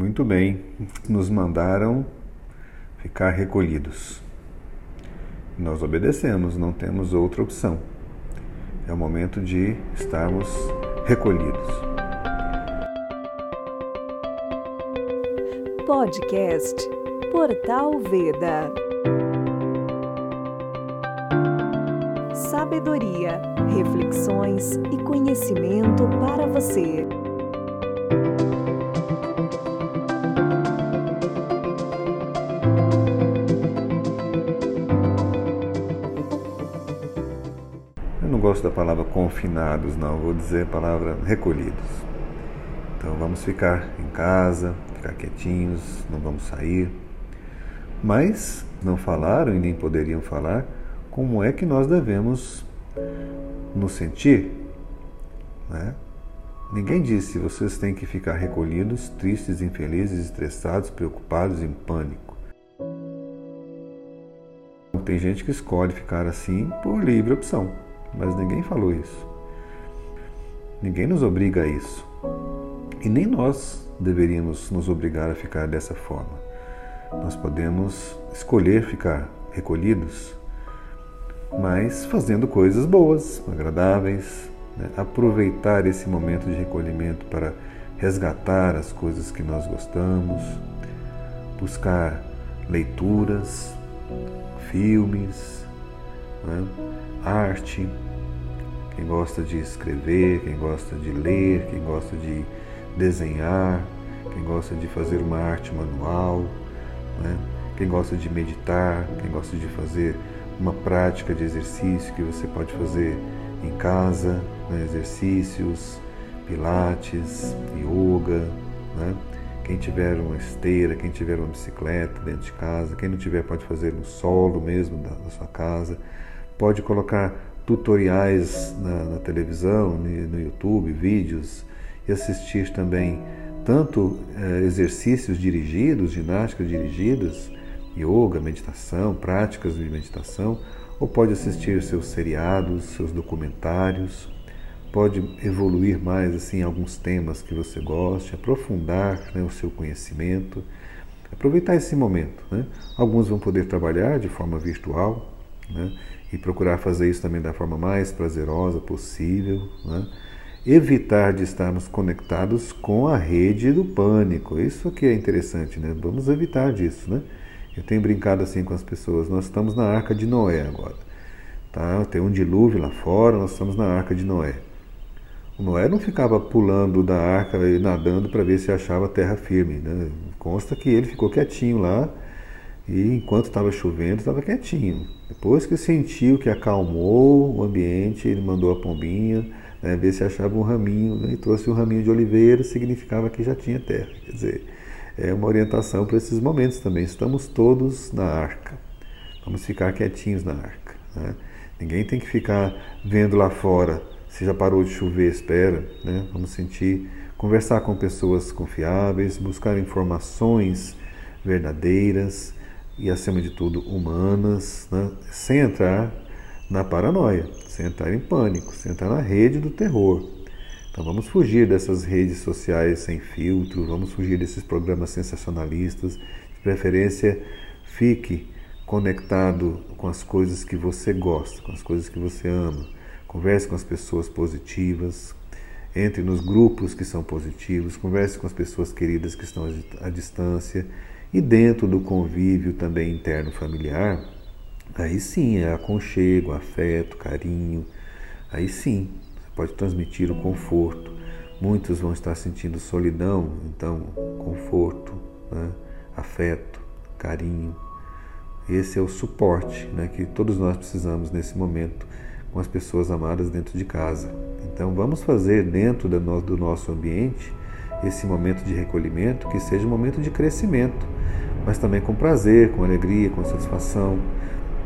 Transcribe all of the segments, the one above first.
Muito bem, nos mandaram ficar recolhidos. Nós obedecemos, não temos outra opção. É o momento de estarmos recolhidos. Podcast Portal Veda. Sabedoria, reflexões e conhecimento para você. Gosto da palavra confinados, não, vou dizer a palavra recolhidos. Então vamos ficar em casa, ficar quietinhos, não vamos sair. Mas não falaram e nem poderiam falar como é que nós devemos nos sentir. Né? Ninguém disse vocês têm que ficar recolhidos, tristes, infelizes, estressados, preocupados, em pânico. Tem gente que escolhe ficar assim por livre opção mas ninguém falou isso. Ninguém nos obriga a isso. E nem nós deveríamos nos obrigar a ficar dessa forma. Nós podemos escolher ficar recolhidos, mas fazendo coisas boas, agradáveis, né? aproveitar esse momento de recolhimento para resgatar as coisas que nós gostamos, buscar leituras, filmes, né? arte, quem gosta de escrever, quem gosta de ler, quem gosta de desenhar, quem gosta de fazer uma arte manual, né? quem gosta de meditar, quem gosta de fazer uma prática de exercício que você pode fazer em casa, né? exercícios, pilates, yoga, né? quem tiver uma esteira, quem tiver uma bicicleta dentro de casa, quem não tiver pode fazer no solo mesmo da, da sua casa pode colocar tutoriais na, na televisão, no YouTube, vídeos e assistir também tanto é, exercícios dirigidos, ginásticas dirigidas, yoga, meditação, práticas de meditação, ou pode assistir seus seriados, seus documentários, pode evoluir mais assim alguns temas que você goste, aprofundar né, o seu conhecimento, aproveitar esse momento. Né? Alguns vão poder trabalhar de forma virtual, né? e procurar fazer isso também da forma mais prazerosa possível. Né? Evitar de estarmos conectados com a rede do pânico. Isso que é interessante, né? Vamos evitar disso, né? Eu tenho brincado assim com as pessoas. Nós estamos na Arca de Noé agora. Tá? Tem um dilúvio lá fora, nós estamos na Arca de Noé. O Noé não ficava pulando da arca e nadando para ver se achava terra firme. Né? Consta que ele ficou quietinho lá e enquanto estava chovendo, estava quietinho. Depois que sentiu que acalmou o ambiente, ele mandou a pombinha né, ver se achava um raminho né, e trouxe um raminho de oliveira, significava que já tinha terra. Quer dizer, é uma orientação para esses momentos também. Estamos todos na arca. Vamos ficar quietinhos na arca. Né? Ninguém tem que ficar vendo lá fora se já parou de chover, espera. Né? Vamos sentir, conversar com pessoas confiáveis, buscar informações verdadeiras e, acima de tudo, humanas, né? sem entrar na paranoia, sem entrar em pânico, sem entrar na rede do terror. Então vamos fugir dessas redes sociais sem filtro, vamos fugir desses programas sensacionalistas. De preferência, fique conectado com as coisas que você gosta, com as coisas que você ama. Converse com as pessoas positivas, entre nos grupos que são positivos, converse com as pessoas queridas que estão à distância e dentro do convívio também interno familiar, aí sim é aconchego, afeto, carinho, aí sim você pode transmitir o conforto. Muitos vão estar sentindo solidão, então conforto, né? afeto, carinho. Esse é o suporte né, que todos nós precisamos nesse momento com as pessoas amadas dentro de casa. Então vamos fazer dentro do nosso ambiente esse momento de recolhimento que seja um momento de crescimento, mas também com prazer, com alegria, com satisfação,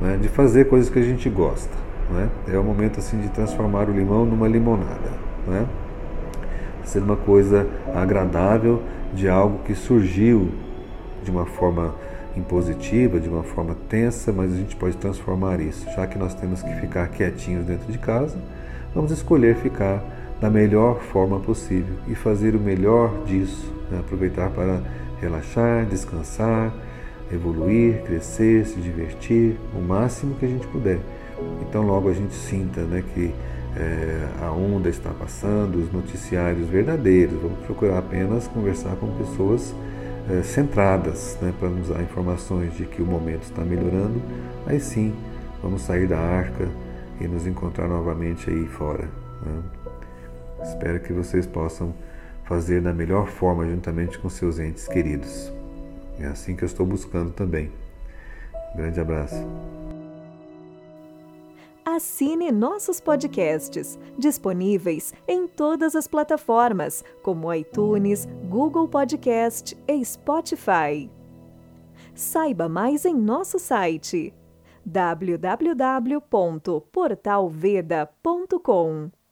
né? de fazer coisas que a gente gosta. Né? É o momento assim de transformar o limão numa limonada, né? ser uma coisa agradável de algo que surgiu de uma forma impositiva, de uma forma tensa, mas a gente pode transformar isso. Já que nós temos que ficar quietinhos dentro de casa, vamos escolher ficar da melhor forma possível e fazer o melhor disso, né? aproveitar para relaxar, descansar, evoluir, crescer, se divertir o máximo que a gente puder. Então logo a gente sinta né, que é, a onda está passando, os noticiários verdadeiros. Vamos procurar apenas conversar com pessoas é, centradas né, para nos dar informações de que o momento está melhorando. Aí sim, vamos sair da arca e nos encontrar novamente aí fora. Né? Espero que vocês possam fazer da melhor forma juntamente com seus entes queridos. É assim que eu estou buscando também. Um grande abraço. Assine nossos podcasts, disponíveis em todas as plataformas, como iTunes, Google Podcast e Spotify. Saiba mais em nosso site www.portalveda.com.